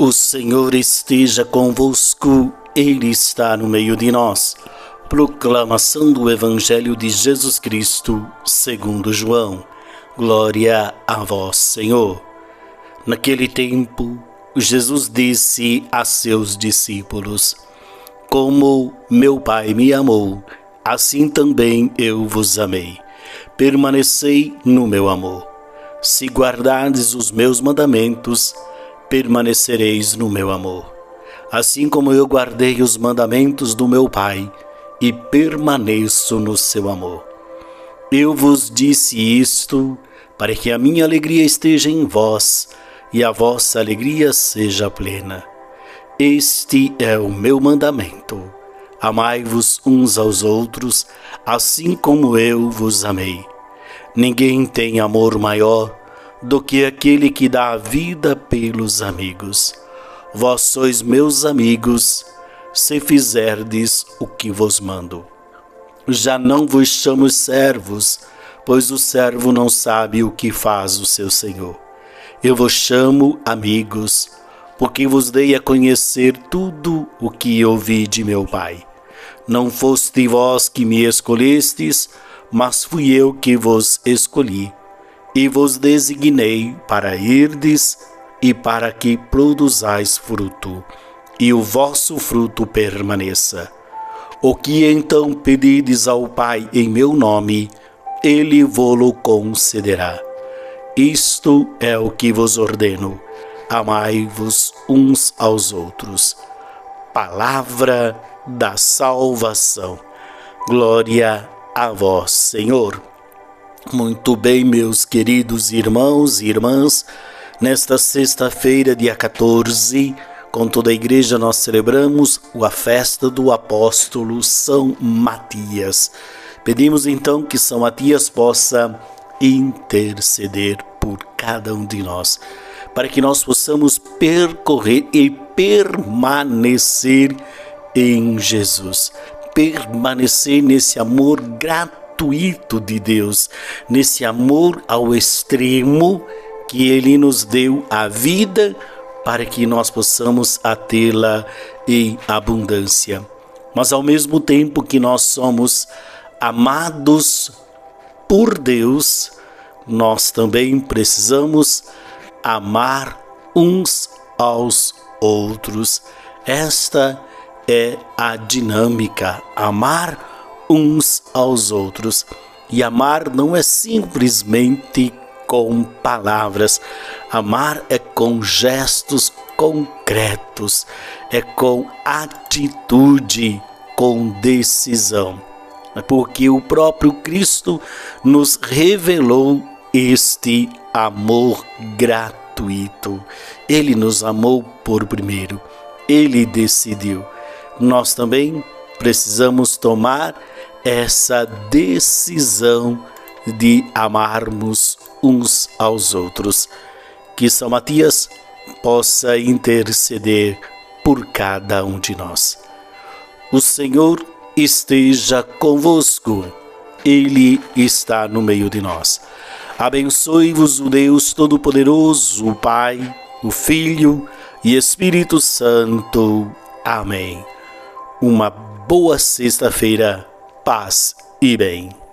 O Senhor esteja convosco, Ele está no meio de nós. Proclamação do Evangelho de Jesus Cristo, segundo João. Glória a vós, Senhor. Naquele tempo, Jesus disse a seus discípulos: Como meu Pai me amou, assim também eu vos amei. Permanecei no meu amor. Se guardardes os meus mandamentos, permanecereis no meu amor. Assim como eu guardei os mandamentos do meu Pai e permaneço no seu amor. Eu vos disse isto para que a minha alegria esteja em vós e a vossa alegria seja plena. Este é o meu mandamento. Amai-vos uns aos outros, assim como eu vos amei. Ninguém tem amor maior do que aquele que dá a vida pelos amigos. Vós sois meus amigos, se fizerdes o que vos mando. Já não vos chamo servos, pois o servo não sabe o que faz o seu senhor. Eu vos chamo amigos, porque vos dei a conhecer tudo o que ouvi de meu Pai. Não foste vós que me escolhestes, mas fui eu que vos escolhi e vos designei para irdes e para que produzais fruto, e o vosso fruto permaneça. O que então pedides ao Pai em meu nome, ele vô-lo concederá. Isto é o que vos ordeno: amai-vos uns aos outros. Palavra da salvação. Glória a vós, Senhor. Muito bem, meus queridos irmãos e irmãs, nesta sexta-feira, dia 14, com toda a igreja, nós celebramos a festa do apóstolo São Matias. Pedimos então que São Matias possa interceder por cada um de nós, para que nós possamos percorrer e permanecer em Jesus, permanecer nesse amor gratuito gratuito de Deus, nesse amor ao extremo que Ele nos deu a vida para que nós possamos atê-la em abundância. Mas ao mesmo tempo que nós somos amados por Deus, nós também precisamos amar uns aos outros. Esta é a dinâmica, amar uns aos outros. E amar não é simplesmente com palavras, amar é com gestos concretos, é com atitude, com decisão. É porque o próprio Cristo nos revelou este amor gratuito. Ele nos amou por primeiro, ele decidiu. Nós também precisamos tomar essa decisão de amarmos uns aos outros. Que São Matias possa interceder por cada um de nós. O Senhor esteja convosco, Ele está no meio de nós. Abençoe-vos o Deus Todo-Poderoso, o Pai, o Filho e Espírito Santo. Amém. Uma boa sexta-feira, paz e bem.